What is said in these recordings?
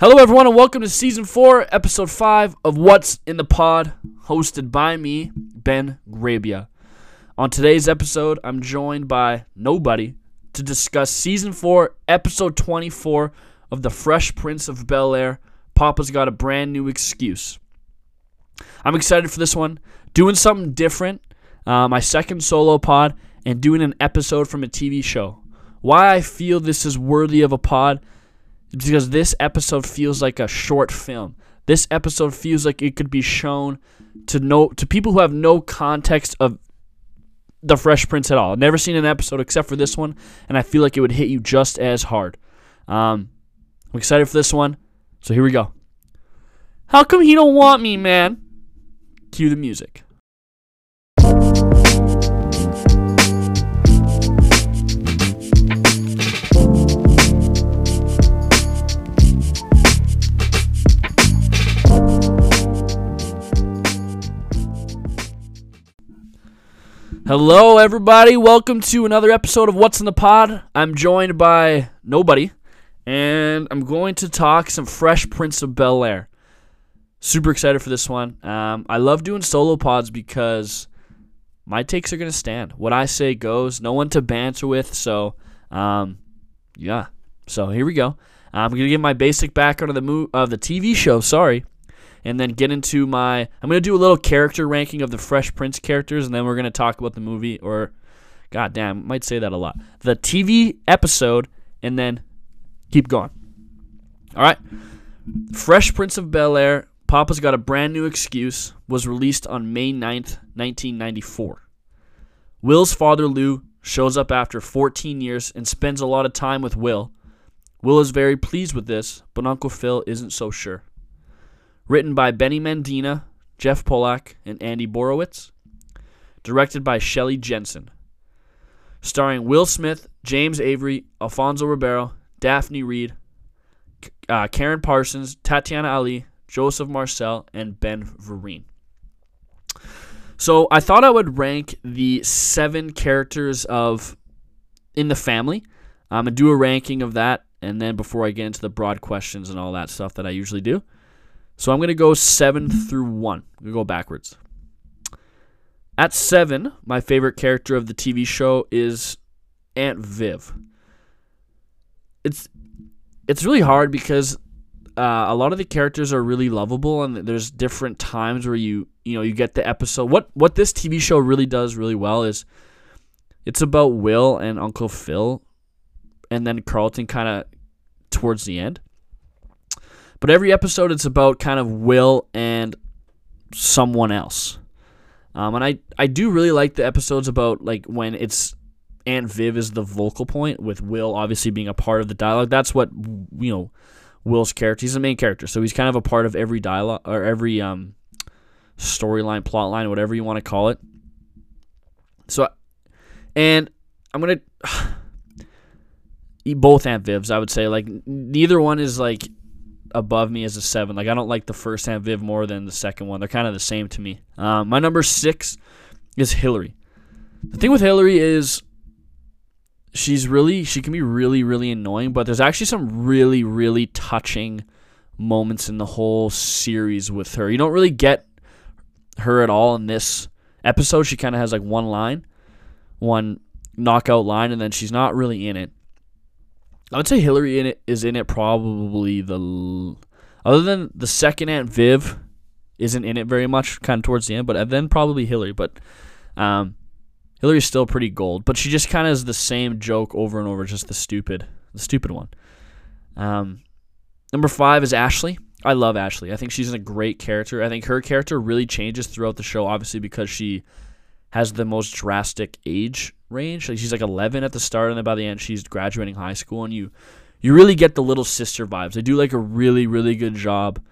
Hello, everyone, and welcome to season four, episode five of What's in the Pod, hosted by me, Ben Grabia. On today's episode, I'm joined by nobody to discuss season four, episode 24 of The Fresh Prince of Bel Air. Papa's got a brand new excuse. I'm excited for this one. Doing something different, uh, my second solo pod, and doing an episode from a TV show. Why I feel this is worthy of a pod because this episode feels like a short film. This episode feels like it could be shown to no to people who have no context of the Fresh Prince at all. I've never seen an episode except for this one, and I feel like it would hit you just as hard. Um, I'm excited for this one, so here we go. How come he don't want me, man? Cue the music. Hello, everybody. Welcome to another episode of What's in the Pod. I'm joined by nobody, and I'm going to talk some Fresh Prince of Bel Air. Super excited for this one. Um, I love doing solo pods because my takes are going to stand. What I say goes. No one to banter with. So, um, yeah. So here we go. I'm going to give my basic background of the mo- of the TV show. Sorry and then get into my. I'm gonna do a little character ranking of the Fresh Prince characters, and then we're gonna talk about the movie. Or, god damn, might say that a lot. The TV episode, and then keep going. All right, Fresh Prince of Bel Air. Papa's got a brand new excuse. Was released on May 9th, 1994. Will's father Lou shows up after 14 years and spends a lot of time with Will. Will is very pleased with this, but Uncle Phil isn't so sure. Written by Benny Medina, Jeff Pollack, and Andy Borowitz. Directed by Shelley Jensen. Starring Will Smith, James Avery, Alfonso Ribeiro, Daphne Reid, uh, Karen Parsons, Tatiana Ali, Joseph Marcel, and Ben Vereen. So I thought I would rank the seven characters of in the family. I'm gonna do a ranking of that, and then before I get into the broad questions and all that stuff that I usually do. So I'm going to go 7 through 1. I'm going to go backwards. At 7, my favorite character of the TV show is Aunt Viv. It's it's really hard because uh, a lot of the characters are really lovable and there's different times where you you know you get the episode what what this TV show really does really well is it's about Will and Uncle Phil and then Carlton kind of towards the end but every episode, it's about kind of Will and someone else. Um, and I, I do really like the episodes about like when it's Aunt Viv is the vocal point with Will obviously being a part of the dialogue. That's what you know Will's character. He's the main character, so he's kind of a part of every dialogue or every um, storyline, plot line, whatever you want to call it. So, and I'm gonna both Aunt Vivs. I would say like neither one is like above me as a seven. Like I don't like the first Aunt Viv more than the second one. They're kind of the same to me. Um, my number six is Hillary. The thing with Hillary is she's really she can be really really annoying, but there's actually some really really touching moments in the whole series with her. You don't really get her at all in this episode. She kind of has like one line, one knockout line, and then she's not really in it. I would say Hillary in it is in it probably the other than the second Aunt Viv isn't in it very much, kind of towards the end, but then probably Hillary. But um, Hillary's still pretty gold, but she just kind of is the same joke over and over, just the stupid, the stupid one. Um, number five is Ashley. I love Ashley. I think she's a great character. I think her character really changes throughout the show, obviously because she has the most drastic age range. Like she's like 11 at the start, and then by the end she's graduating high school, and you you really get the little sister vibes. They do like a really really good job.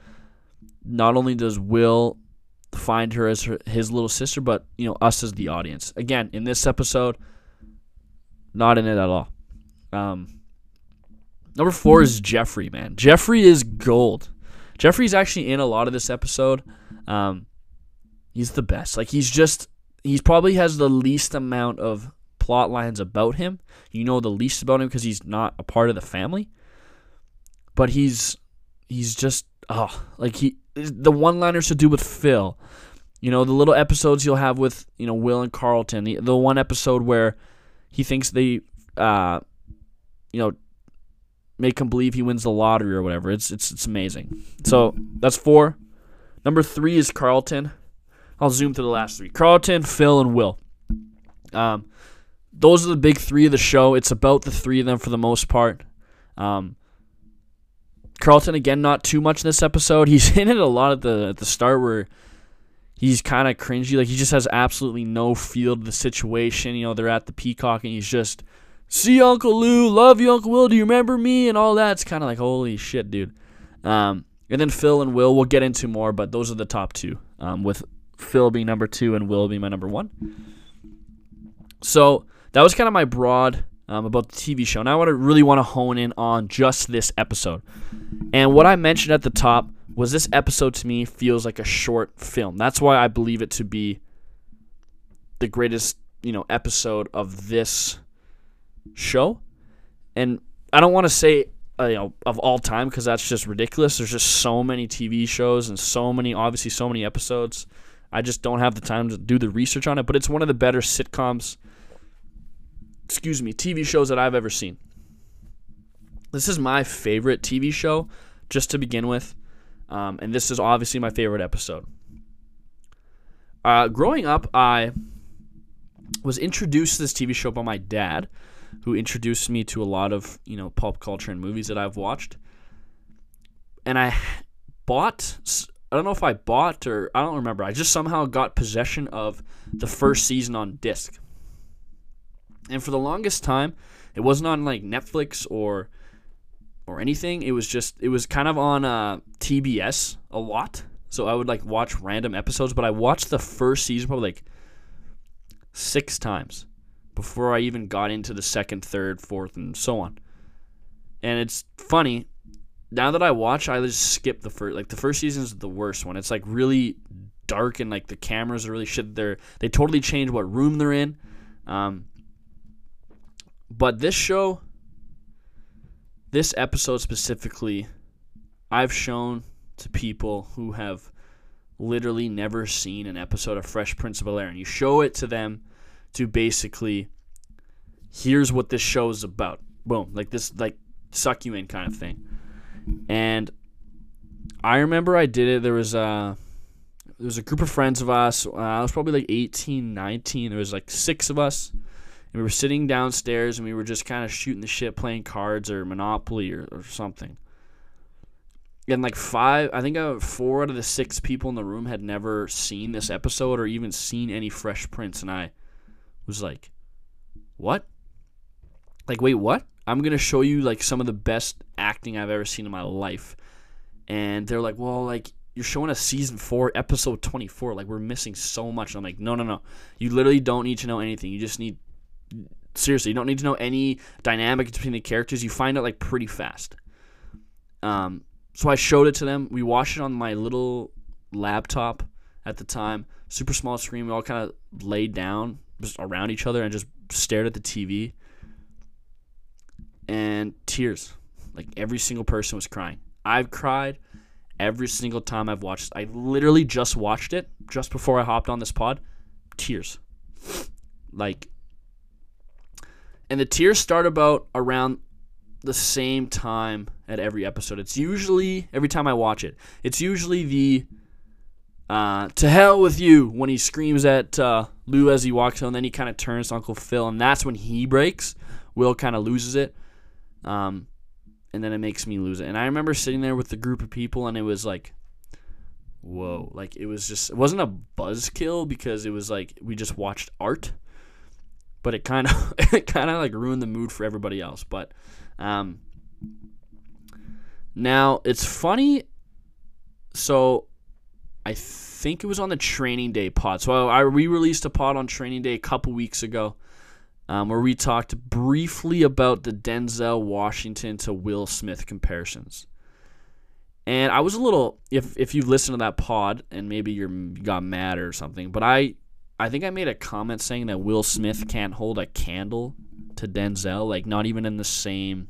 Not only does Will find her as her, his little sister, but you know us as the audience. Again, in this episode, not in it at all. Um, number four is Jeffrey. Man, Jeffrey is gold. Jeffrey's actually in a lot of this episode. Um, he's the best. Like he's just he probably has the least amount of plot lines about him. You know the least about him because he's not a part of the family. But he's he's just oh like he the one liners to do with Phil. You know, the little episodes you'll have with, you know, Will and Carlton. The, the one episode where he thinks they uh you know make him believe he wins the lottery or whatever. It's it's it's amazing. So that's four. Number three is Carlton. I'll zoom through the last three. Carlton, Phil, and Will. Um, those are the big three of the show. It's about the three of them for the most part. Um, Carlton again, not too much in this episode. He's in it a lot at the at the start where he's kind of cringy. Like he just has absolutely no feel to the situation. You know, they're at the Peacock and he's just, "See Uncle Lou, love you, Uncle Will. Do you remember me?" and all that. It's kind of like, holy shit, dude. Um, and then Phil and Will, we'll get into more, but those are the top two. Um, with Phil being number two and Will being my number one. So that was kind of my broad um, about the TV show. Now I want to really want to hone in on just this episode. And what I mentioned at the top was this episode to me feels like a short film. That's why I believe it to be the greatest, you know, episode of this show. And I don't want to say uh, you know of all time because that's just ridiculous. There's just so many TV shows and so many obviously so many episodes. I just don't have the time to do the research on it, but it's one of the better sitcoms excuse me, TV shows that I've ever seen. This is my favorite TV show, just to begin with, um, and this is obviously my favorite episode. Uh, growing up, I was introduced to this TV show by my dad, who introduced me to a lot of you know pulp culture and movies that I've watched. And I bought I don't know if I bought or I don't remember. I just somehow got possession of the first season on disc. And for the longest time, it wasn't on like Netflix or or anything. It was just it was kind of on uh, TBS a lot. So I would like watch random episodes, but I watched the first season probably like six times before I even got into the second, third, fourth, and so on. And it's funny now that I watch, I just skip the first. Like the first season is the worst one. It's like really dark and like the cameras are really shit. They're they totally change what room they're in. Um, but this show, this episode specifically, I've shown to people who have literally never seen an episode of Fresh Prince of Bel Air, and you show it to them to basically, here's what this show is about. Boom, like this, like suck you in kind of thing. And I remember I did it. There was a there was a group of friends of us. Uh, I was probably like 18, 19. There was like six of us we were sitting downstairs and we were just kind of shooting the shit, playing cards or Monopoly or, or something. And like five, I think uh, four out of the six people in the room had never seen this episode or even seen any Fresh Prince. And I was like, what? Like, wait, what? I'm to show you like some of the best acting I've ever seen in my life. And they're like, well, like, you're showing us season four, episode 24. Like, we're missing so much. I'm like, no, no, no. You literally don't need to know anything. You just need seriously, you don't need to know any dynamic between the characters. You find out like pretty fast. Um, so I showed it to them. We watched it on my little laptop at the time, super small screen. We all kind of laid down just around each other and just stared at the TV. And tears, like every single person was crying. I've cried every single time I've watched. I literally just watched it just before I hopped on this pod. Tears, like and the tears start about around the same time at every episode. It's usually every time I watch it. It's usually the uh, to hell with you when he screams at uh, Lou as he walks and then he kind of turns to Uncle Phil, and that's when he breaks. Will kind of loses it, um, and then it makes me lose it. And I remember sitting there with the group of people, and it was like, whoa, like it was just it wasn't a buzzkill because it was like we just watched art but it kind of it kind of like ruined the mood for everybody else. But um, now it's funny. So I think it was on the training day pod. So I, I re-released a pod on training day a couple weeks ago. Um, where we talked briefly about the Denzel Washington to Will Smith comparisons. And I was a little, if if you listen to that pod and maybe you got mad or something, but I I think I made a comment saying that Will Smith can't hold a candle to Denzel, like not even in the same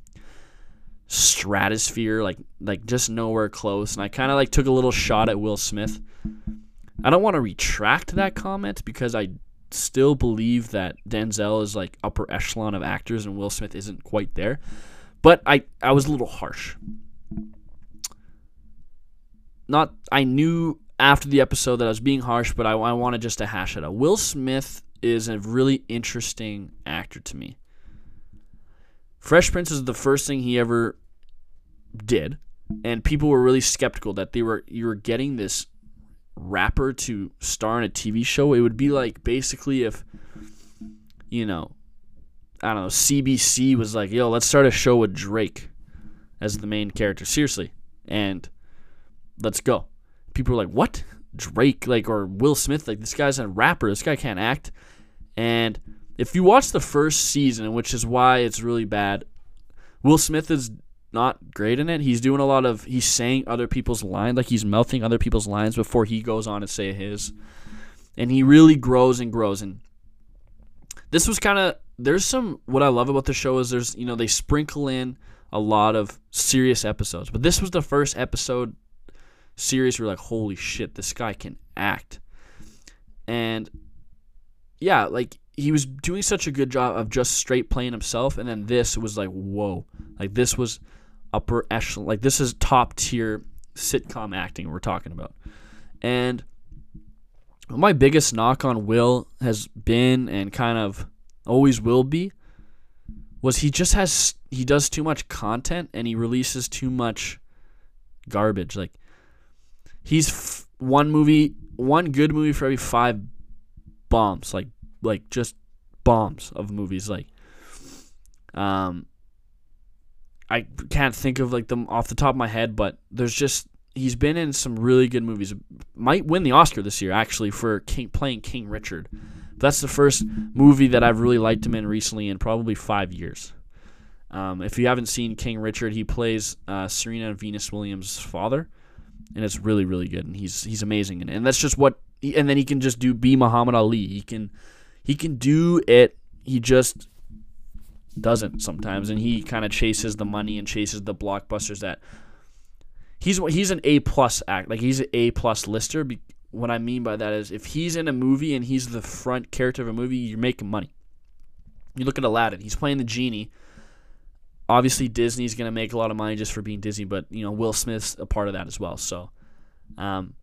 stratosphere, like like just nowhere close. And I kind of like took a little shot at Will Smith. I don't want to retract that comment because I still believe that Denzel is like upper echelon of actors and Will Smith isn't quite there. But I I was a little harsh. Not I knew after the episode that I was being harsh, but I, I wanted just to hash it out. Will Smith is a really interesting actor to me. Fresh Prince is the first thing he ever did, and people were really skeptical that they were you were getting this rapper to star in a TV show. It would be like basically if you know, I don't know, CBC was like, "Yo, let's start a show with Drake as the main character." Seriously. And let's go. People were like, "What? Drake like or Will Smith like this guy's a rapper. This guy can't act." And if you watch the first season, which is why it's really bad, Will Smith is not great in it. He's doing a lot of he's saying other people's lines, like he's mouthing other people's lines before he goes on to say his. And he really grows and grows. And this was kind of there's some what I love about the show is there's you know they sprinkle in a lot of serious episodes, but this was the first episode series where like holy shit, this guy can act. And yeah, like he was doing such a good job of just straight playing himself, and then this was like, whoa, like this was upper echelon, like this is top tier sitcom acting we're talking about, and my biggest knock on Will has been and kind of always will be was he just has he does too much content and he releases too much garbage. Like he's f- one movie one good movie for every five bombs like like just bombs of movies like um I can't think of like them off the top of my head but there's just he's been in some really good movies. Might win the Oscar this year actually for King, playing King Richard. That's the first movie that I've really liked him in recently in probably 5 years. Um, if you haven't seen King Richard he plays uh, Serena Venus Williams' father and it's really really good and he's he's amazing in it. and that's just what and then he can just do be Muhammad Ali he can he can do it. He just doesn't sometimes, and he kind of chases the money and chases the blockbusters that he's he's an A plus act like he's an A plus lister. What I mean by that is if he's in a movie and he's the front character of a movie, you're making money. You look at Aladdin; he's playing the genie. Obviously, Disney's gonna make a lot of money just for being Disney, but you know Will Smith's a part of that as well. So, um,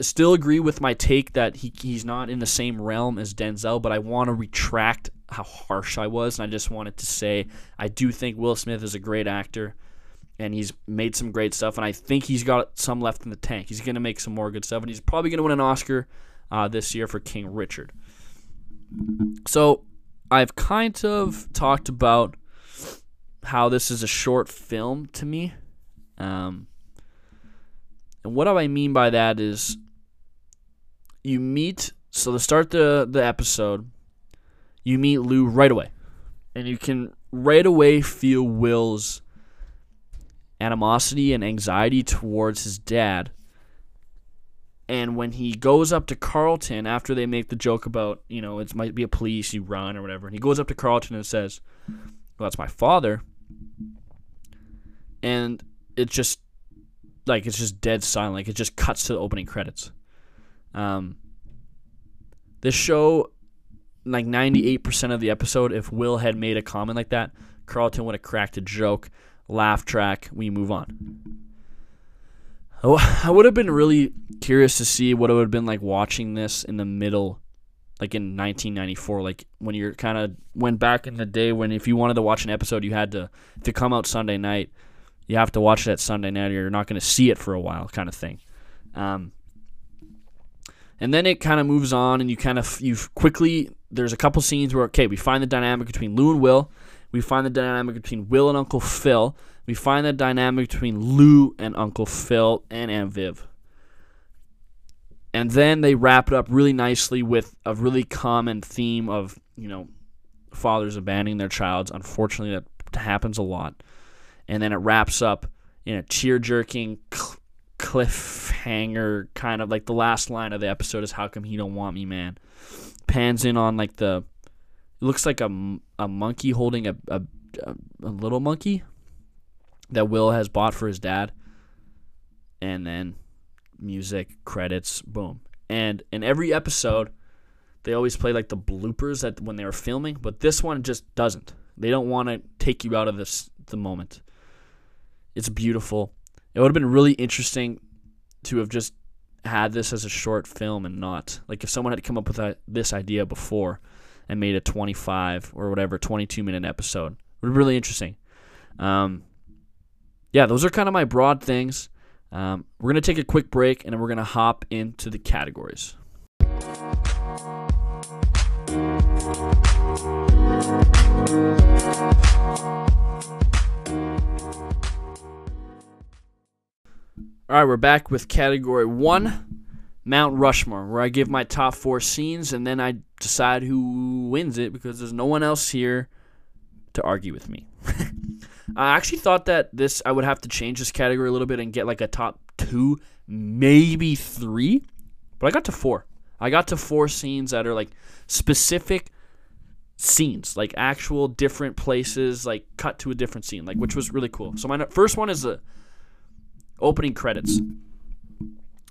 still agree with my take that he, he's not in the same realm as Denzel, but I want to retract how harsh I was. And I just wanted to say I do think Will Smith is a great actor and he's made some great stuff. And I think he's got some left in the tank. He's going to make some more good stuff. And he's probably going to win an Oscar uh, this year for King Richard. So I've kind of talked about how this is a short film to me. Um, and what do I mean by that is you meet so to start the the episode, you meet Lou right away, and you can right away feel Will's animosity and anxiety towards his dad. And when he goes up to Carlton after they make the joke about, you know, it might be a police, you run or whatever, and he goes up to Carlton and says, Well, that's my father. And it's just, like, it's just dead silent. Like, it just cuts to the opening credits. Um, this show, like 98% of the episode, if Will had made a comment like that, Carlton would have cracked a joke, laugh track, we move on. I would have been really curious to see what it would have been like watching this in the middle, like in 1994, like when you're kind of went back in the day when if you wanted to watch an episode, you had to to come out Sunday night, you have to watch that Sunday night, or you're not going to see it for a while, kind of thing. Um, and then it kind of moves on, and you kind of you quickly. There's a couple scenes where okay, we find the dynamic between Lou and Will. We find the dynamic between Will and Uncle Phil. We find the dynamic between Lou and Uncle Phil and Aunt Viv. And then they wrap it up really nicely with a really common theme of, you know, fathers abandoning their childs. Unfortunately, that happens a lot. And then it wraps up in a tear jerking, cliffhanger kind of like the last line of the episode is how come he don't want me man pans in on like the looks like a, a monkey holding a, a, a little monkey that Will has bought for his dad. And then music, credits, boom. And in every episode, they always play like the bloopers that when they were filming, but this one just doesn't. They don't want to take you out of this the moment. It's beautiful. It would have been really interesting to have just had this as a short film and not like if someone had come up with a, this idea before and made a 25 or whatever 22 minute episode. It would be really interesting. Um, yeah, those are kind of my broad things. Um, we're going to take a quick break and then we're going to hop into the categories. All right, we're back with category one, Mount Rushmore, where I give my top four scenes and then I decide who wins it because there's no one else here to argue with me. I actually thought that this I would have to change this category a little bit and get like a top two, maybe three, but I got to four. I got to four scenes that are like specific scenes, like actual different places, like cut to a different scene, like which was really cool. So my first one is the opening credits,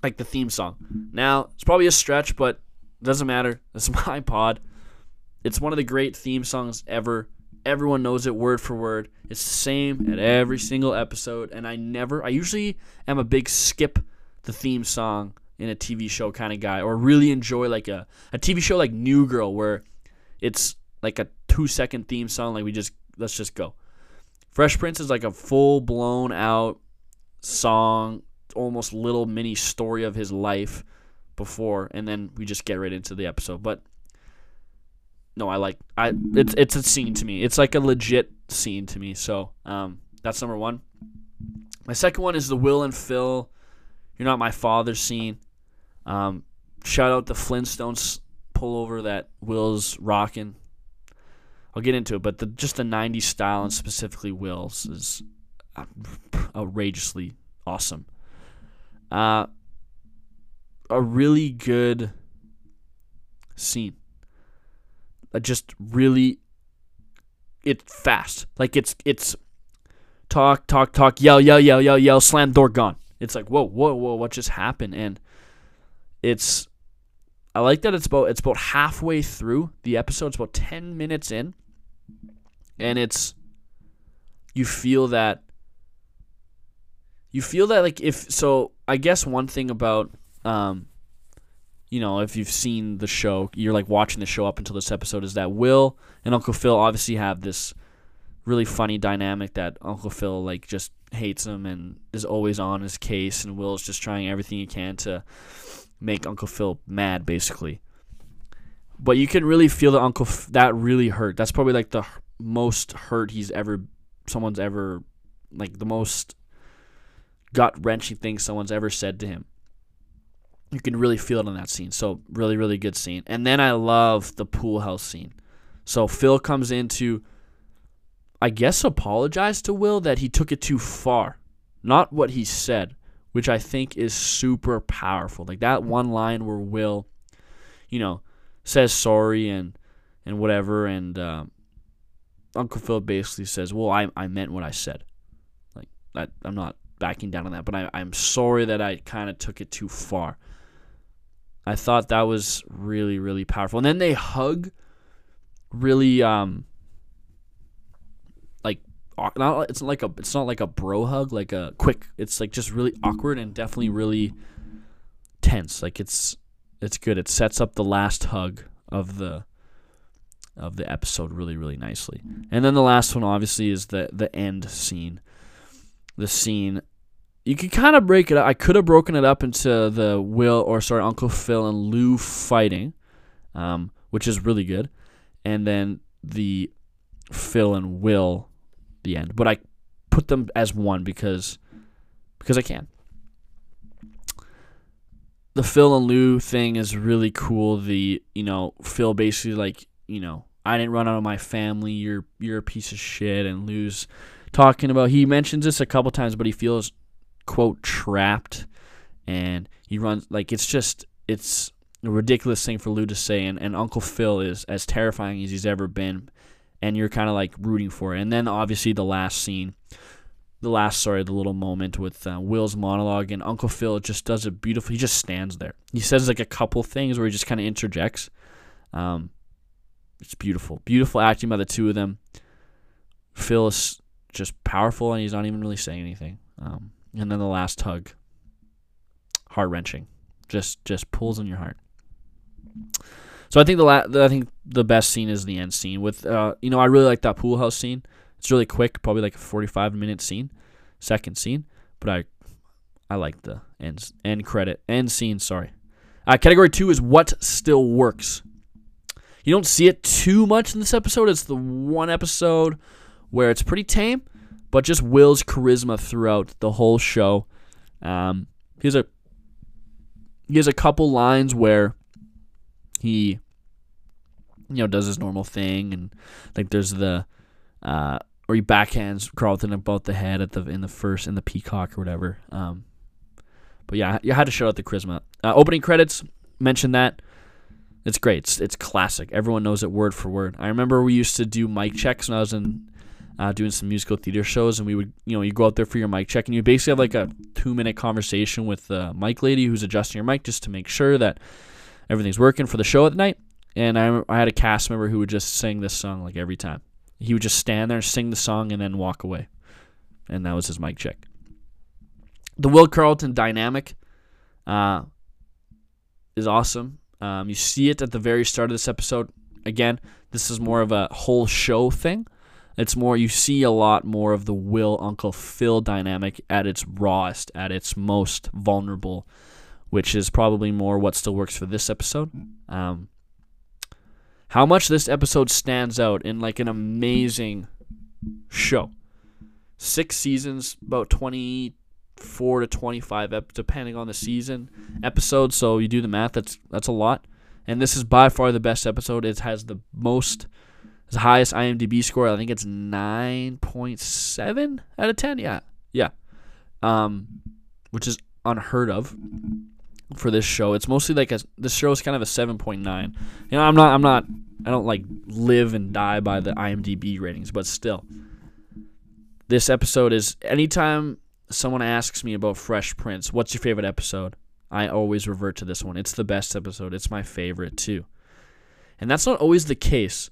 like the theme song. Now it's probably a stretch, but doesn't matter. It's my pod. It's one of the great theme songs ever. Everyone knows it word for word. It's the same at every single episode, and I never. I usually am a big skip the theme song in a TV show kind of guy, or really enjoy like a a TV show like New Girl where it's like a two second theme song. Like we just let's just go. Fresh Prince is like a full blown out song, almost little mini story of his life before, and then we just get right into the episode. But no, I like I it's it's a scene to me. It's like a legit scene to me. So um, that's number one. My second one is the Will and Phil. You're not my father scene. Um, shout out the Flintstones pullover that Will's rocking. I'll get into it, but the just the '90s style and specifically Will's is outrageously awesome. Uh, a really good scene. Uh, just really, it's fast. Like it's it's talk talk talk yell yell yell yell yell slam door gone. It's like whoa whoa whoa what just happened and it's I like that it's about it's about halfway through the episode. It's about ten minutes in, and it's you feel that you feel that like if so i guess one thing about um you know if you've seen the show you're like watching the show up until this episode is that will and uncle phil obviously have this really funny dynamic that uncle phil like just hates him and is always on his case and will's just trying everything he can to make uncle phil mad basically but you can really feel that uncle F- that really hurt that's probably like the most hurt he's ever someone's ever like the most gut wrenching thing someone's ever said to him. You can really feel it in that scene. So really, really good scene. And then I love the pool house scene. So Phil comes in to, I guess, apologize to Will that he took it too far. Not what he said, which I think is super powerful. Like that one line where Will, you know, says sorry and and whatever, and um, Uncle Phil basically says, "Well, I I meant what I said." Like that, I'm not backing down on that, but I, I'm sorry that I kind of took it too far. I thought that was really, really powerful. And then they hug really um like not it's like a it's not like a bro hug, like a quick it's like just really awkward and definitely really tense. Like it's it's good. It sets up the last hug of the of the episode really, really nicely. And then the last one obviously is the the end scene the scene. You could kind of break it up. I could have broken it up into the Will or sorry Uncle Phil and Lou fighting, um, which is really good, and then the Phil and Will, the end. But I put them as one because because I can. The Phil and Lou thing is really cool. The you know Phil basically like you know I didn't run out of my family. You're you're a piece of shit, and Lou's talking about he mentions this a couple times, but he feels quote trapped, and he runs like it's just it's a ridiculous thing for Lou to say, and, and Uncle Phil is as terrifying as he's ever been, and you're kind of like rooting for it. And then obviously the last scene, the last sorry the little moment with uh, Will's monologue and Uncle Phil just does it beautifully. He just stands there. He says like a couple things where he just kind of interjects. Um, it's beautiful, beautiful acting by the two of them. Phil is just powerful and he's not even really saying anything. Um, and then the last hug, heart wrenching, just just pulls on your heart. So I think the, la- I think the best scene is the end scene with uh you know I really like that pool house scene. It's really quick, probably like a 45 minute scene, second scene, but I I like the end end credit end scene. Sorry. Uh, category two is what still works. You don't see it too much in this episode. It's the one episode where it's pretty tame, but just Will's charisma throughout the whole show. Um, he has a he has a couple lines where he you know does his normal thing, and like there's the uh, or he backhands Carlton about the head at the in the first in the peacock or whatever. Um, but yeah, you had to show out the charisma. Uh, opening credits mentioned that. It's great. It's, it's classic. Everyone knows it word for word. I remember we used to do mic checks when I was in uh, doing some musical theater shows, and we would, you know, you go out there for your mic check, and you basically have like a two minute conversation with the mic lady who's adjusting your mic just to make sure that everything's working for the show at night. And I, I had a cast member who would just sing this song like every time. He would just stand there, sing the song, and then walk away. And that was his mic check. The Will Carlton dynamic uh, is awesome. Um, you see it at the very start of this episode. Again, this is more of a whole show thing. It's more, you see a lot more of the Will Uncle Phil dynamic at its rawest, at its most vulnerable, which is probably more what still works for this episode. Um, how much this episode stands out in like an amazing show. Six seasons, about 24 to 25, ep- depending on the season, episodes. So you do the math, that's, that's a lot. And this is by far the best episode. It has the most the highest IMDb score. I think it's nine point seven out of ten. Yeah, yeah. Um, which is unheard of for this show. It's mostly like a this show is kind of a seven point nine. You know, I'm not I'm not I don't like live and die by the IMDb ratings, but still, this episode is anytime someone asks me about Fresh Prince, what's your favorite episode? I always revert to this one. It's the best episode. It's my favorite too. And that's not always the case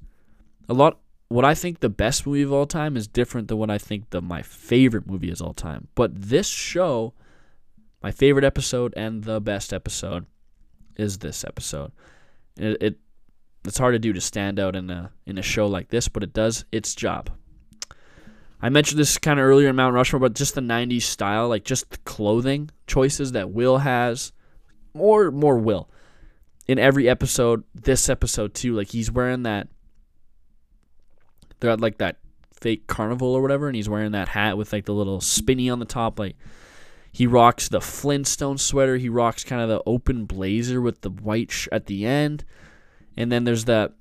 a lot what I think the best movie of all time is different than what I think the my favorite movie is all time. But this show, my favorite episode and the best episode is this episode. It, it it's hard to do to stand out in a in a show like this, but it does its job. I mentioned this kind of earlier in Mount Rushmore, but just the '90s style, like just the clothing choices that Will has, more more Will in every episode. This episode too, like he's wearing that they're at like that fake carnival or whatever, and he's wearing that hat with like the little spinny on the top. Like he rocks the Flintstone sweater. He rocks kind of the open blazer with the white sh- at the end, and then there's that.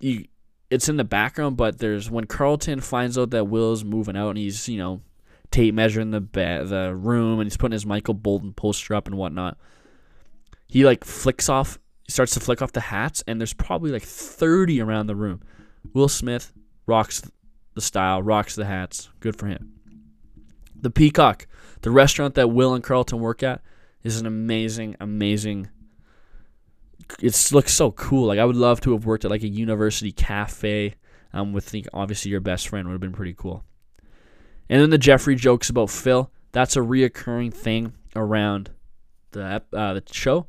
You, it's in the background, but there's when Carlton finds out that Will's moving out, and he's you know tape measuring the ba- the room, and he's putting his Michael Bolton poster up and whatnot. He like flicks off, he starts to flick off the hats, and there's probably like 30 around the room. Will Smith, rocks the style, rocks the hats. Good for him. The Peacock, the restaurant that Will and Carlton work at, is an amazing, amazing. It looks so cool. Like I would love to have worked at like a university cafe um, with the, obviously your best friend would have been pretty cool. And then the Jeffrey jokes about Phil. That's a reoccurring thing around the uh, the show.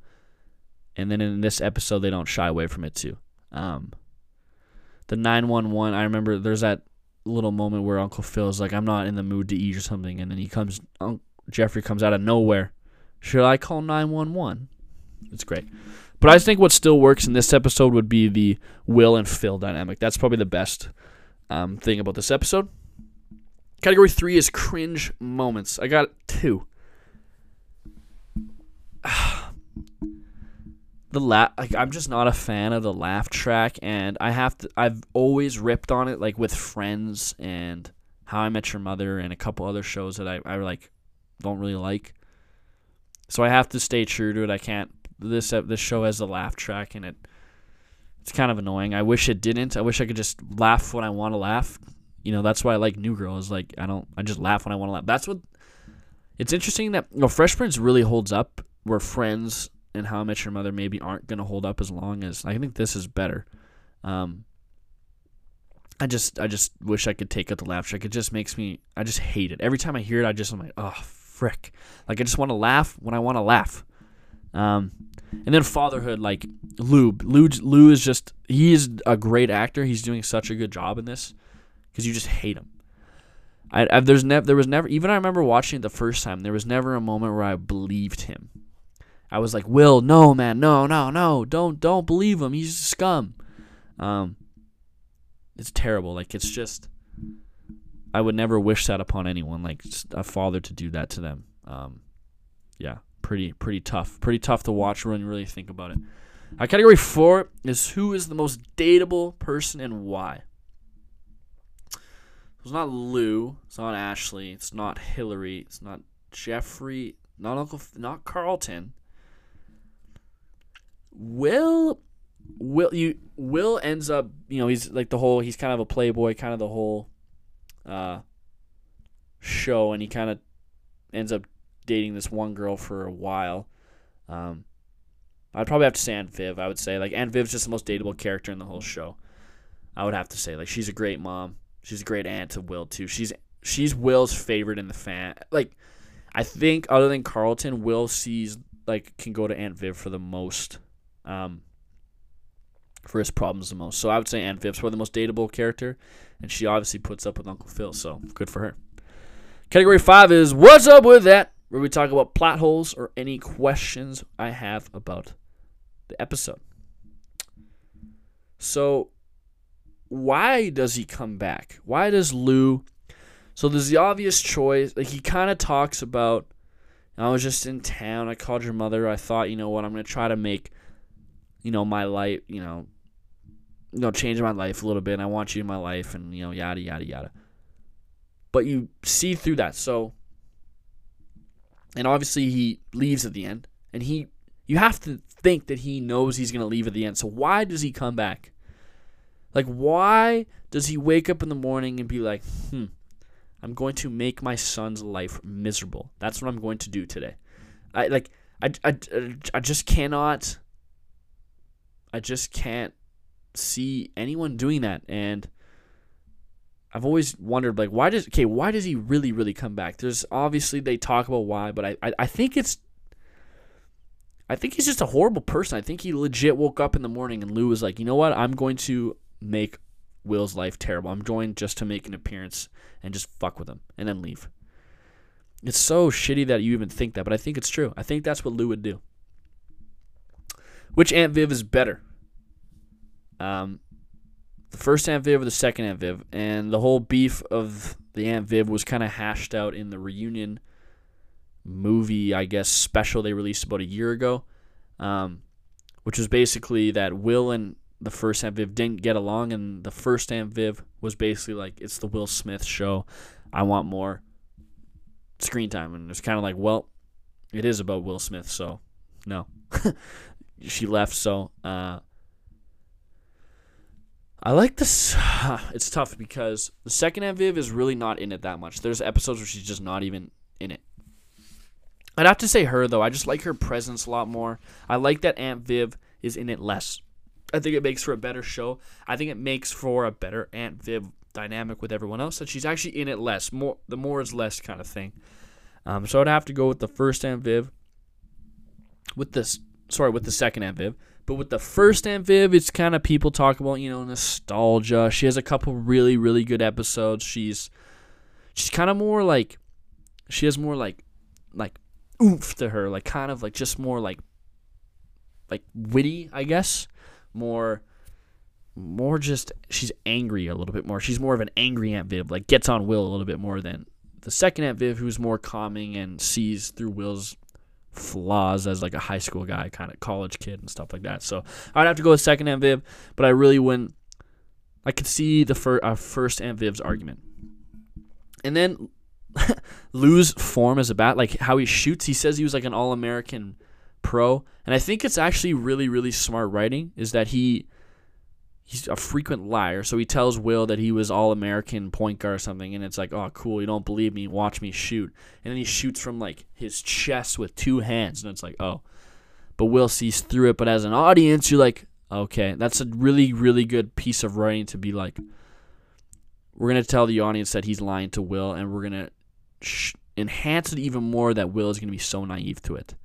And then in this episode, they don't shy away from it too. Um, the 911 i remember there's that little moment where uncle phil's like i'm not in the mood to eat or something and then he comes Uncle jeffrey comes out of nowhere. Should i call 911 it's great. But i think what still works in this episode would be the will and phil dynamic. That's probably the best um, thing about this episode. Category three is cringe moments. I got two the laugh like I'm just not a fan of the laugh track and I have to I've always ripped on it like with friends and How I Met Your Mother and a couple other shows that I, I like don't really like. So I have to stay true to it. I can't this uh, this show has a laugh track and it it's kind of annoying. I wish it didn't. I wish I could just laugh when I want to laugh. you know that's why I like New Girl is like I don't I just laugh when I want to laugh. That's what it's interesting that you know Fresh Prince really holds up where Friends and How I Met Your Mother maybe aren't gonna hold up as long as I think this is better. Um, I just I just wish I could take out the laugh track. It just makes me I just hate it. Every time I hear it, I just I'm like, oh frick. Like I just want to laugh when I want to laugh. Um, and then fatherhood, like Lou, Lou, Lou is just he is a great actor. He's doing such a good job in this because you just hate him. I, I there's never there was never even I remember watching it the first time. There was never a moment where I believed him. I was like, Will, no man, no, no, no, don't don't believe him. He's a scum. Um, it's terrible. Like it's just I would never wish that upon anyone. Like a father to do that to them. Um, yeah pretty pretty tough. Pretty tough to watch when you really think about it. Uh, category four is who is the most dateable person and why. It's not Lou. It's not Ashley. It's not Hillary. It's not Jeffrey. Not Uncle. Not Carlton. Will. Will you? Will ends up. You know, he's like the whole. He's kind of a playboy. Kind of the whole. Uh. Show and he kind of ends up dating this one girl for a while. Um, I'd probably have to say Aunt Viv. I would say like Aunt Viv's just the most dateable character in the whole show. I would have to say like she's a great mom. She's a great aunt to Will too. She's she's Will's favorite in the fan. Like I think other than Carlton, Will sees like can go to Aunt Viv for the most. Um, for his problems the most. So I would say Aunt Viv's probably the most dateable character, and she obviously puts up with Uncle Phil. So good for her. Category five is what's up with that where we talk about plot holes or any questions I have about the episode. So, why does he come back? Why does Lou? So there's the obvious choice. Like he kind of talks about, I was just in town. I called your mother. I thought, you know what, I'm gonna try to make, you know, my life, you know, you know, change my life a little bit. And I want you in my life, and you know, yada yada yada. But you see through that. So and obviously he leaves at the end and he you have to think that he knows he's going to leave at the end so why does he come back like why does he wake up in the morning and be like hmm i'm going to make my son's life miserable that's what i'm going to do today i like i, I, I just cannot i just can't see anyone doing that and I've always wondered like why does okay why does he really really come back? There's obviously they talk about why, but I, I, I think it's I think he's just a horrible person. I think he legit woke up in the morning and Lou was like, you know what? I'm going to make Will's life terrible. I'm going just to make an appearance and just fuck with him and then leave. It's so shitty that you even think that, but I think it's true. I think that's what Lou would do. Which Aunt Viv is better? Um, the first Aunt Viv or the second Aunt Viv, and the whole beef of the Aunt Viv was kind of hashed out in the reunion movie, I guess, special they released about a year ago, um, which was basically that Will and the first Aunt Viv didn't get along, and the first Aunt Viv was basically like, it's the Will Smith show. I want more screen time. And it's kind of like, well, it is about Will Smith, so no. she left, so. Uh, I like this. It's tough because the second Aunt Viv is really not in it that much. There's episodes where she's just not even in it. I'd have to say her though. I just like her presence a lot more. I like that Aunt Viv is in it less. I think it makes for a better show. I think it makes for a better Aunt Viv dynamic with everyone else. That she's actually in it less. More the more is less kind of thing. Um, so I'd have to go with the first Aunt Viv. With this, sorry, with the second Viv. But with the first Viv, it's kind of people talk about, you know, nostalgia. She has a couple really, really good episodes. She's she's kind of more like she has more like like oomph to her, like kind of like just more like like witty, I guess. More more just she's angry a little bit more. She's more of an angry Aunt Viv, like gets on Will a little bit more than the second Aunt Viv, who's more calming and sees through Will's flaws as like a high school guy, kind of college kid and stuff like that. So I'd have to go with second Aunt Viv, but I really wouldn't. I could see the fir- uh, first Aunt Viv's argument, and then Lou's form as a bat, like how he shoots. He says he was like an All American pro, and I think it's actually really really smart writing. Is that he he's a frequent liar. So he tells Will that he was all American point guard or something, and it's like, oh, cool, you don't believe me? Watch me shoot. And then he shoots from like his chest with two hands, and it's like, oh. But Will sees through it. But as an audience, you're like, okay, that's a really, really good piece of writing to be like, we're gonna tell the audience that he's lying to Will, and we're gonna sh- enhance it even more that Will is gonna be so naive to it.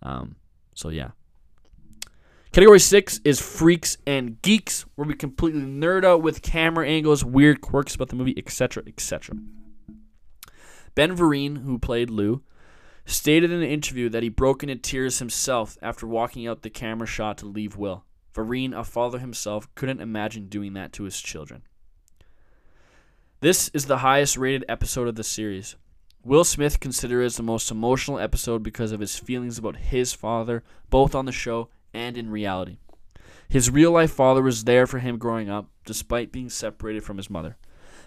Um, so yeah. Category six is freaks and geeks, where we completely nerd out with camera angles, weird quirks about the movie, etc., etc. Ben Vereen, who played Lou, stated in an interview that he broke into tears himself after walking out the camera shot to leave Will. Vereen, a father himself, couldn't imagine doing that to his children. This is the highest rated episode of the series. Will Smith considers it the most emotional episode because of his feelings about his father, both on the show and in reality. His real life father was there for him growing up, despite being separated from his mother.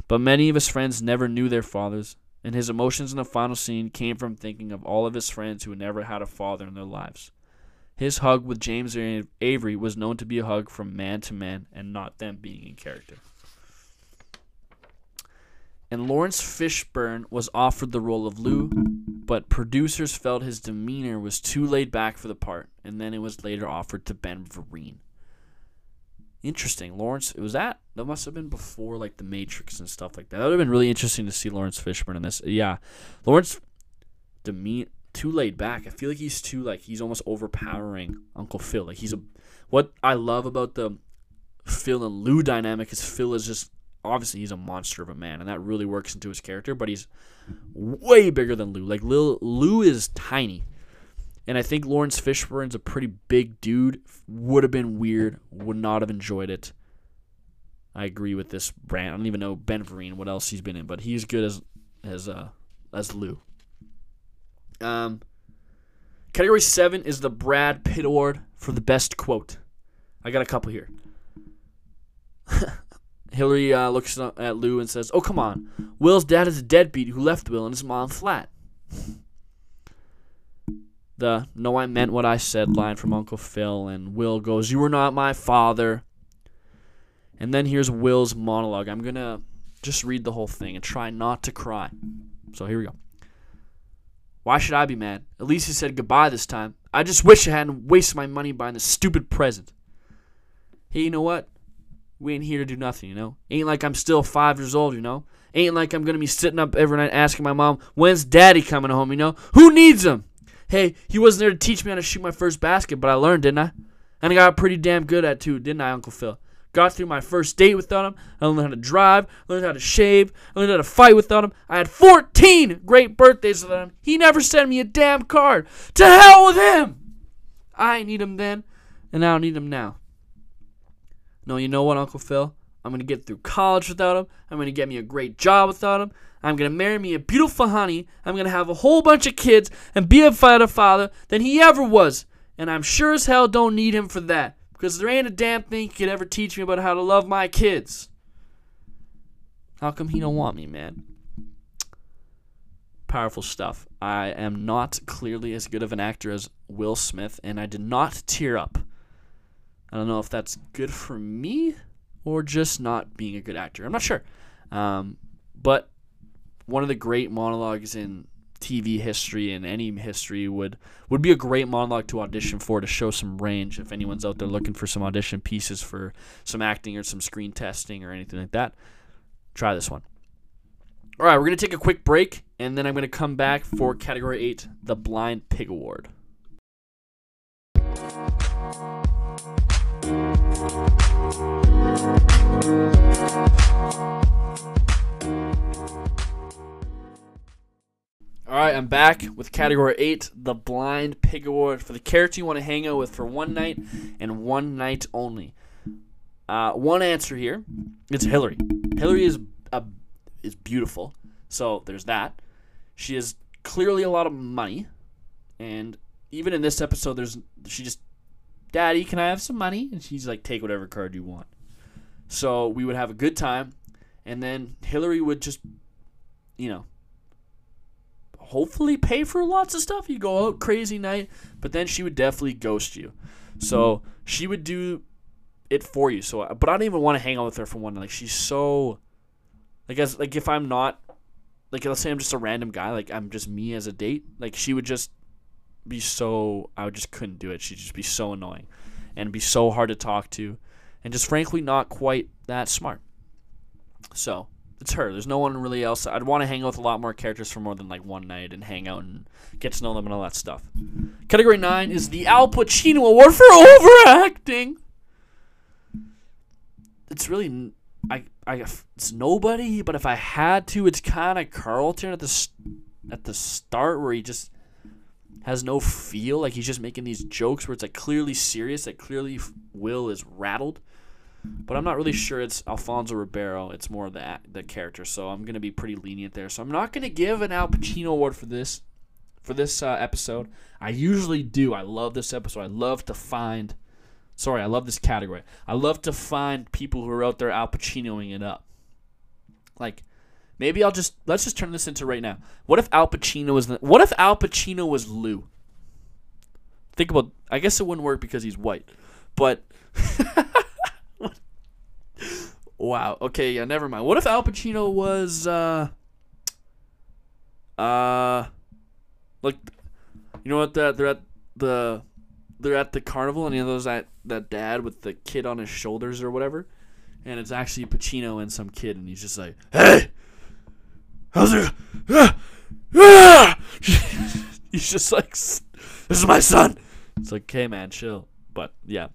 But many of his friends never knew their fathers, and his emotions in the final scene came from thinking of all of his friends who never had a father in their lives. His hug with James Avery was known to be a hug from man to man and not them being in character. And Laurence Fishburne was offered the role of Lou, but producers felt his demeanor was too laid back for the part, and then it was later offered to Ben Vereen. Interesting. Laurence. it was that? That must have been before like The Matrix and stuff like that. That would have been really interesting to see Laurence Fishburne in this. Yeah. Laurence demean too laid back. I feel like he's too like he's almost overpowering Uncle Phil. Like he's a what I love about the Phil and Lou dynamic is Phil is just obviously he's a monster of a man, and that really works into his character. But he's way bigger than Lou. Like Lil, Lou is tiny, and I think Laurence Fishburne's a pretty big dude. Would have been weird. Would not have enjoyed it. I agree with this brand. I don't even know Ben Vereen what else he's been in, but he's good as as uh as Lou. Um, category seven is the Brad Pitt Award for the best quote. I got a couple here. Hillary uh, looks at Lou and says, "Oh come on, Will's dad is a deadbeat who left Will and his mom flat." The "No, I meant what I said" line from Uncle Phil, and Will goes, "You were not my father." And then here's Will's monologue. I'm gonna just read the whole thing and try not to cry. So here we go. Why should I be mad? At least he said goodbye this time. I just wish I hadn't wasted my money buying this stupid present. Hey, you know what? We ain't here to do nothing, you know? Ain't like I'm still five years old, you know? Ain't like I'm gonna be sitting up every night asking my mom, when's daddy coming home, you know? Who needs him? Hey, he wasn't there to teach me how to shoot my first basket, but I learned, didn't I? And I got pretty damn good at too, didn't I, Uncle Phil? Got through my first date without him. I learned how to drive, I learned how to shave, I learned how to fight without him. I had 14 great birthdays without him. He never sent me a damn card. To hell with him! I need him then, and I don't need him now. No, you know what, Uncle Phil? I'm going to get through college without him. I'm going to get me a great job without him. I'm going to marry me a beautiful honey. I'm going to have a whole bunch of kids and be a better father than he ever was. And I'm sure as hell don't need him for that because there ain't a damn thing he could ever teach me about how to love my kids. How come he don't want me, man? Powerful stuff. I am not clearly as good of an actor as Will Smith, and I did not tear up I don't know if that's good for me or just not being a good actor. I'm not sure. Um, but one of the great monologues in TV history and any history would would be a great monologue to audition for to show some range if anyone's out there looking for some audition pieces for some acting or some screen testing or anything like that. Try this one. All right, we're going to take a quick break and then I'm going to come back for category 8, the Blind Pig Award. Alright, I'm back with category 8, the Blind Pig Award for the character you want to hang out with for one night and one night only. Uh, one answer here it's Hillary. Hillary is a, is beautiful, so there's that. She has clearly a lot of money, and even in this episode, there's she just Daddy, can I have some money? And she's like, Take whatever card you want. So we would have a good time. And then Hillary would just, you know, hopefully pay for lots of stuff. You go out crazy night, but then she would definitely ghost you. So she would do it for you. So, but I don't even want to hang out with her for one. Like she's so, like as like if I'm not, like let's say I'm just a random guy, like I'm just me as a date. Like she would just be so I just couldn't do it. She'd just be so annoying, and be so hard to talk to, and just frankly not quite that smart. So it's her. There's no one really else. I'd want to hang out with a lot more characters for more than like one night and hang out and get to know them and all that stuff. Category nine is the Al Pacino Award for overacting. It's really I I it's nobody, but if I had to, it's kind of Carlton at the at the start where he just has no feel, like he's just making these jokes where it's like clearly serious, like clearly Will is rattled. But I'm not really sure it's Alfonso Ribeiro. It's more the the character, so I'm gonna be pretty lenient there. So I'm not gonna give an Al Pacino award for this for this uh, episode. I usually do. I love this episode. I love to find. Sorry, I love this category. I love to find people who are out there Al Pacinoing it up. Like, maybe I'll just let's just turn this into right now. What if Al Pacino was what if Al Pacino was Lou? Think about. I guess it wouldn't work because he's white, but. Wow. Okay. Yeah. Never mind. What if Al Pacino was uh uh like you know what that they're at the they're at the carnival and you know those that that dad with the kid on his shoulders or whatever, and it's actually Pacino and some kid and he's just like, hey, how's it? Ah, ah! he's just like, this is my son. It's like, hey man, chill. But yeah,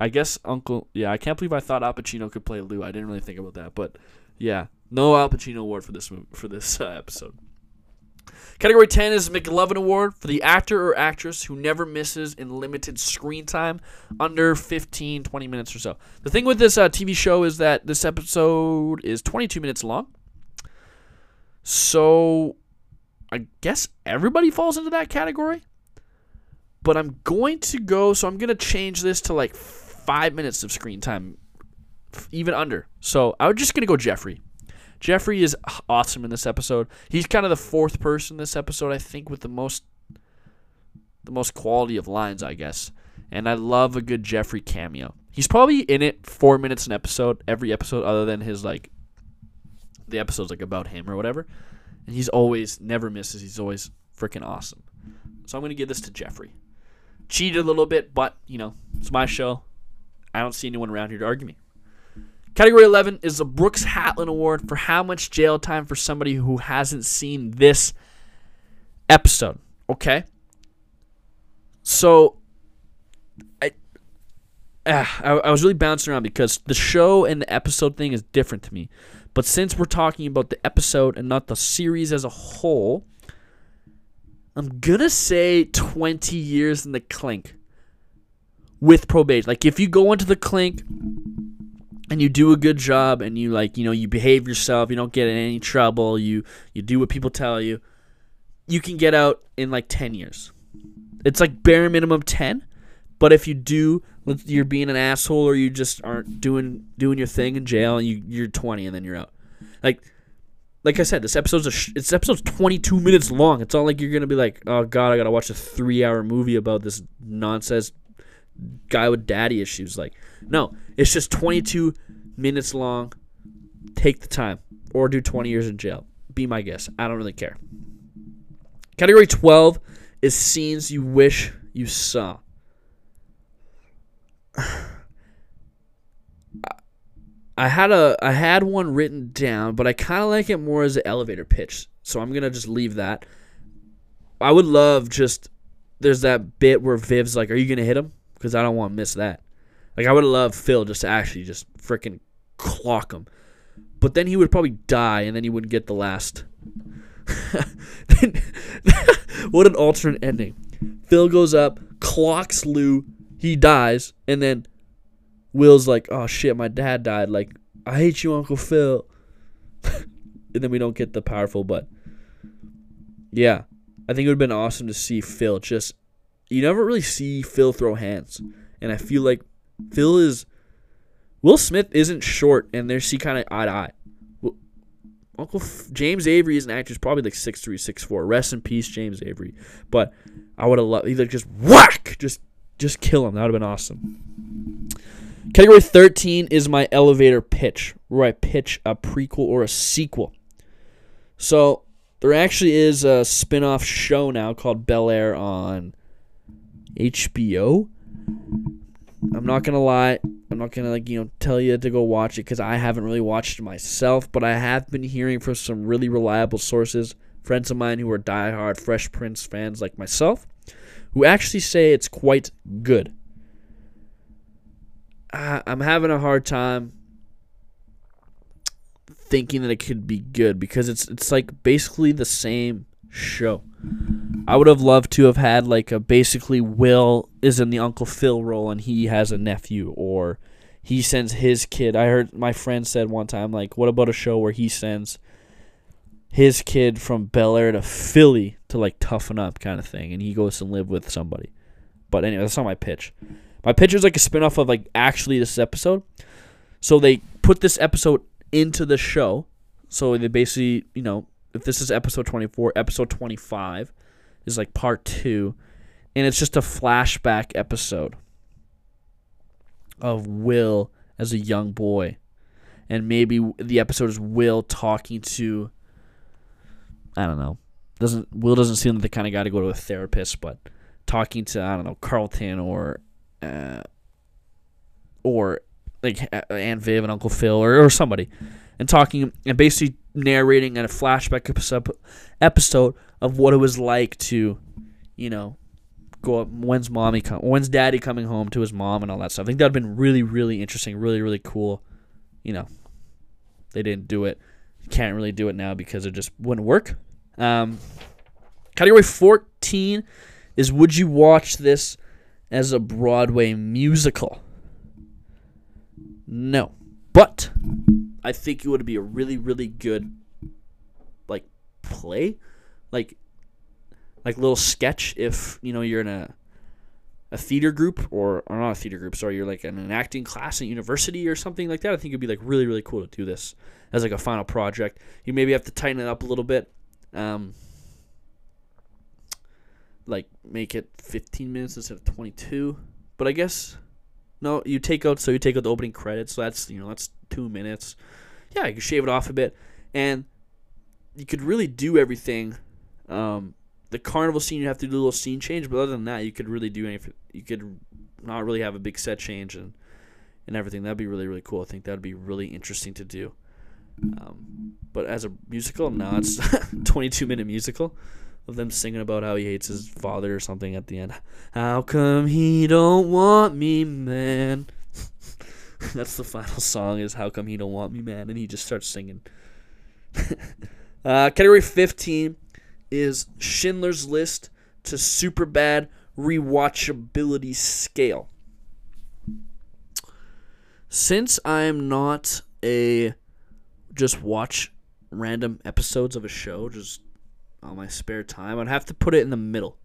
I guess Uncle. Yeah, I can't believe I thought Al Pacino could play Lou. I didn't really think about that, but yeah, no Al Pacino award for this movie, for this uh, episode. Category 10 is McLovin Award for the actor or actress who never misses in limited screen time under 15, 20 minutes or so. The thing with this uh, TV show is that this episode is 22 minutes long. So I guess everybody falls into that category. But I'm going to go, so I'm going to change this to like five minutes of screen time, even under. So I was just gonna go Jeffrey. Jeffrey is awesome in this episode. He's kind of the fourth person this episode, I think, with the most the most quality of lines, I guess. And I love a good Jeffrey cameo. He's probably in it four minutes an episode, every episode, other than his like the episodes like about him or whatever. And he's always never misses. He's always freaking awesome. So I'm gonna give this to Jeffrey. Cheated a little bit, but you know, it's my show. I don't see anyone around here to argue me. Category 11 is the Brooks Hatlen Award for how much jail time for somebody who hasn't seen this episode. Okay? So, I, uh, I, I was really bouncing around because the show and the episode thing is different to me. But since we're talking about the episode and not the series as a whole, I'm to say 20 years in the clink with probation. Like if you go into the clink and you do a good job and you like, you know, you behave yourself, you don't get in any trouble, you you do what people tell you, you can get out in like 10 years. It's like bare minimum 10, but if you do you're being an asshole or you just aren't doing doing your thing in jail and you you're 20 and then you're out. Like like I said, this episode's a sh- it's episode's 22 minutes long. It's not like you're gonna be like, oh god, I gotta watch a three hour movie about this nonsense guy with daddy issues. Like, no, it's just 22 minutes long. Take the time, or do 20 years in jail. Be my guest. I don't really care. Category 12 is scenes you wish you saw. I had a I had one written down, but I kind of like it more as an elevator pitch. So I'm gonna just leave that. I would love just there's that bit where Viv's like, "Are you gonna hit him?" because I don't want to miss that. Like I would love Phil just to actually just freaking clock him, but then he would probably die, and then he wouldn't get the last. what an alternate ending! Phil goes up, clocks Lou, he dies, and then Will's like, "Oh shit, my dad died." Like, I hate you, Uncle Phil. and then we don't get the powerful, but yeah, I think it would have been awesome to see Phil just you never really see Phil throw hands, and I feel like Phil is Will Smith isn't short, and they're see kind of eye to eye. Uncle F- James Avery is an actor, is probably like six three, six four. Rest in peace, James Avery. But I would have loved either just whack, just just kill him. That would have been awesome. Category 13 is my elevator pitch, where I pitch a prequel or a sequel. So there actually is a spin-off show now called Bel Air on HBO. I'm not gonna lie. I'm not gonna like you know tell you to go watch it because I haven't really watched it myself, but I have been hearing from some really reliable sources, friends of mine who are diehard Fresh Prince fans like myself, who actually say it's quite good. I'm having a hard time thinking that it could be good because it's it's like basically the same show. I would have loved to have had like a basically Will is in the Uncle Phil role and he has a nephew or he sends his kid. I heard my friend said one time like what about a show where he sends his kid from Bel Air to Philly to like toughen up kind of thing and he goes and live with somebody. But anyway, that's not my pitch. My pitch is like a spinoff of like actually this episode. So they put this episode into the show. So they basically, you know, if this is episode 24, episode 25 is like part 2 and it's just a flashback episode of Will as a young boy. And maybe the episode is Will talking to I don't know. Doesn't Will doesn't seem like the kind of guy to go to a therapist, but talking to I don't know Carlton or uh, or like Aunt Viv and Uncle Phil or, or somebody, and talking and basically narrating in a flashback episode of what it was like to, you know, go up when's mommy come when's daddy coming home to his mom and all that stuff. I think that'd been really really interesting, really really cool. You know, they didn't do it. Can't really do it now because it just wouldn't work. Um, category fourteen is would you watch this as a Broadway musical? No. But I think it would be a really, really good like play. Like like little sketch if, you know, you're in a a theater group or, or not a theater group, sorry, you're like in an acting class at university or something like that. I think it'd be like really, really cool to do this as like a final project. You maybe have to tighten it up a little bit. Um, like make it 15 minutes instead of 22. But I guess no, you take out so you take out the opening credits. So that's you know that's two minutes. Yeah, you can shave it off a bit, and you could really do everything. Um, the carnival scene you have to do a little scene change, but other than that, you could really do anything. You could not really have a big set change and and everything. That'd be really really cool. I think that'd be really interesting to do. Um, but as a musical, no, it's 22 minute musical of them singing about how he hates his father or something at the end. How come he don't want me, man? That's the final song is How Come He Don't Want Me, Man? And he just starts singing. uh, category 15 is Schindler's List to super bad rewatchability scale. Since I'm not a just watch random episodes of a show, just on my spare time, I'd have to put it in the middle.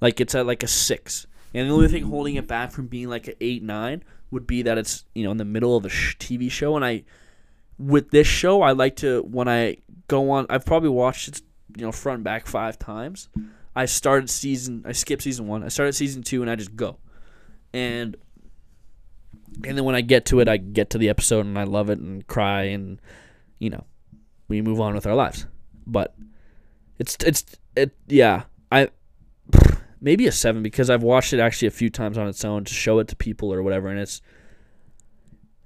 Like it's at like a six. And the only thing holding it back from being like an eight nine would be that it's you know in the middle of a sh- TV show. And I, with this show, I like to when I go on. I've probably watched it you know front and back five times. I started season. I skipped season one. I started season two, and I just go. And and then when I get to it, I get to the episode and I love it and cry and you know we move on with our lives. But it's it's it yeah. I maybe a seven because I've watched it actually a few times on its own to show it to people or whatever, and it's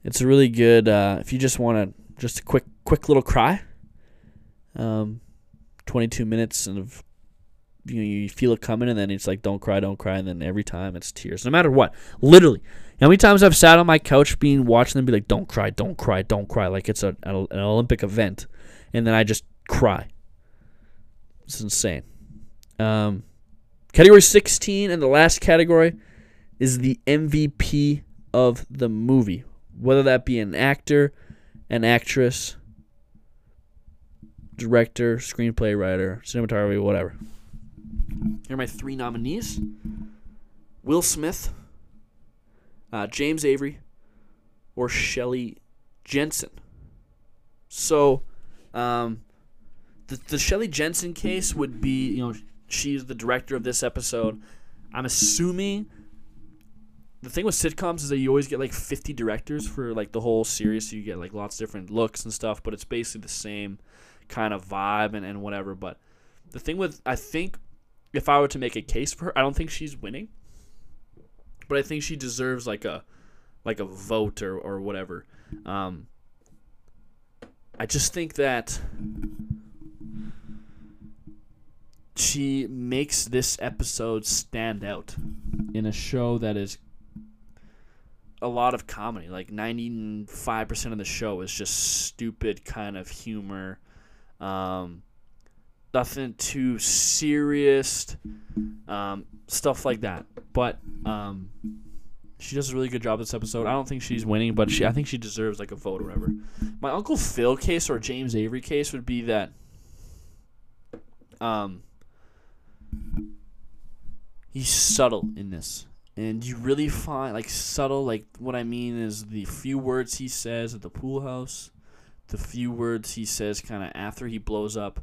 it's a really good. Uh, if you just want to just a quick quick little cry, um, twenty two minutes and of you know, you feel it coming, and then it's like don't cry, don't cry, and then every time it's tears, no matter what. Literally, how many times I've sat on my couch being watching them be like, don't cry, don't cry, don't cry, like it's a, an Olympic event, and then I just cry it's insane. Um, category 16 and the last category is the MVP of the movie, whether that be an actor, an actress, director, screenplay writer, cinematography, whatever. Here are my three nominees Will Smith, uh, James Avery, or Shelley Jensen. So, um, the, the Shelley Jensen case would be, you know, she's the director of this episode. I'm assuming the thing with sitcoms is that you always get like 50 directors for like the whole series, so you get like lots of different looks and stuff, but it's basically the same kind of vibe and, and whatever. But the thing with I think if I were to make a case for her, I don't think she's winning. But I think she deserves like a like a vote or, or whatever. Um, I just think that she makes this episode stand out in a show that is a lot of comedy. Like 95% of the show is just stupid kind of humor. Um, nothing too serious. Um, stuff like that. But um, she does a really good job this episode. I don't think she's winning, but she I think she deserves like a vote or whatever. My Uncle Phil case or James Avery case would be that um he's subtle in this and you really find like subtle like what i mean is the few words he says at the pool house the few words he says kind of after he blows up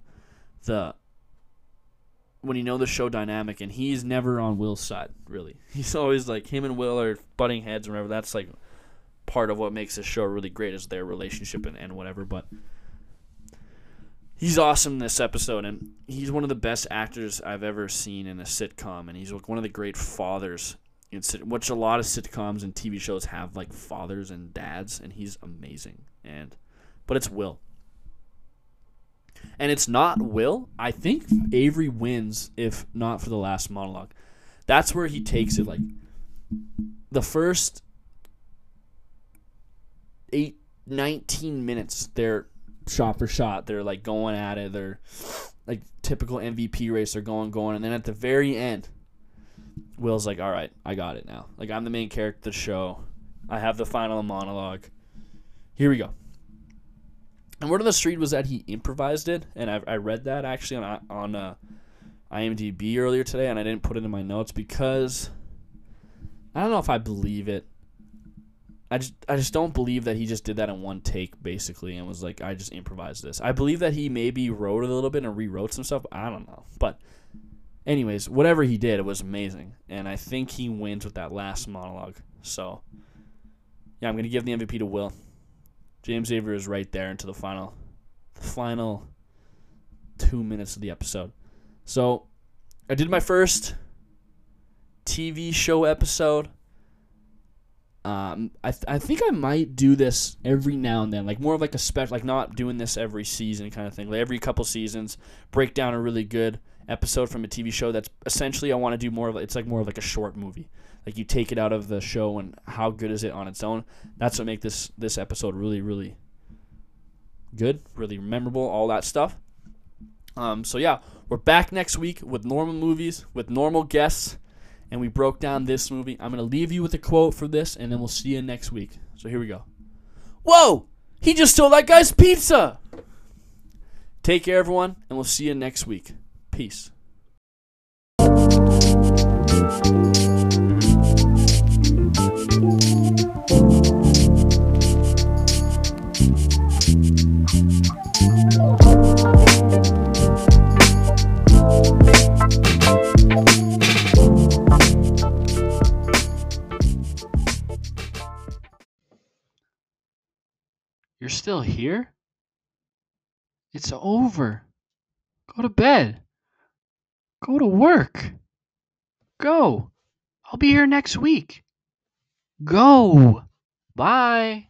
the when you know the show dynamic and he's never on will's side really. He's always like him and will are butting heads or whatever. That's like part of what makes the show really great is their relationship and, and whatever but he's awesome this episode and he's one of the best actors i've ever seen in a sitcom and he's like one of the great fathers in sit- which a lot of sitcoms and tv shows have like fathers and dads and he's amazing and but it's will and it's not will i think avery wins if not for the last monologue that's where he takes it like the first eight 19 minutes they're shot for shot. They're like going at it. They're like typical MVP race. They're going, going, and then at the very end, Will's like, "All right, I got it now. Like I'm the main character of the show. I have the final monologue. Here we go." And word on the street was that he improvised it, and I, I read that actually on on uh, IMDb earlier today, and I didn't put it in my notes because I don't know if I believe it. I just I just don't believe that he just did that in one take basically and was like I just improvised this. I believe that he maybe wrote a little bit and rewrote some stuff. I don't know, but anyways, whatever he did, it was amazing, and I think he wins with that last monologue. So yeah, I'm gonna give the MVP to Will. James Avery is right there into the final, the final two minutes of the episode. So I did my first TV show episode. Um, I, th- I think I might do this every now and then, like more of like a special, like not doing this every season kind of thing. Like every couple seasons, break down a really good episode from a TV show. That's essentially I want to do more of. It's like more of like a short movie. Like you take it out of the show and how good is it on its own. That's what make this this episode really really good, really memorable, all that stuff. Um, so yeah, we're back next week with normal movies with normal guests and we broke down this movie. I'm to leave you with a quote for this, and then we'll see you next week. So here we go. Whoa! He just stole that guy's pizza! Take care, everyone, and we'll see you next week. Peace. You're still here? It's over. Go to bed. Go to work. Go. I'll be here next week. Go. Bye.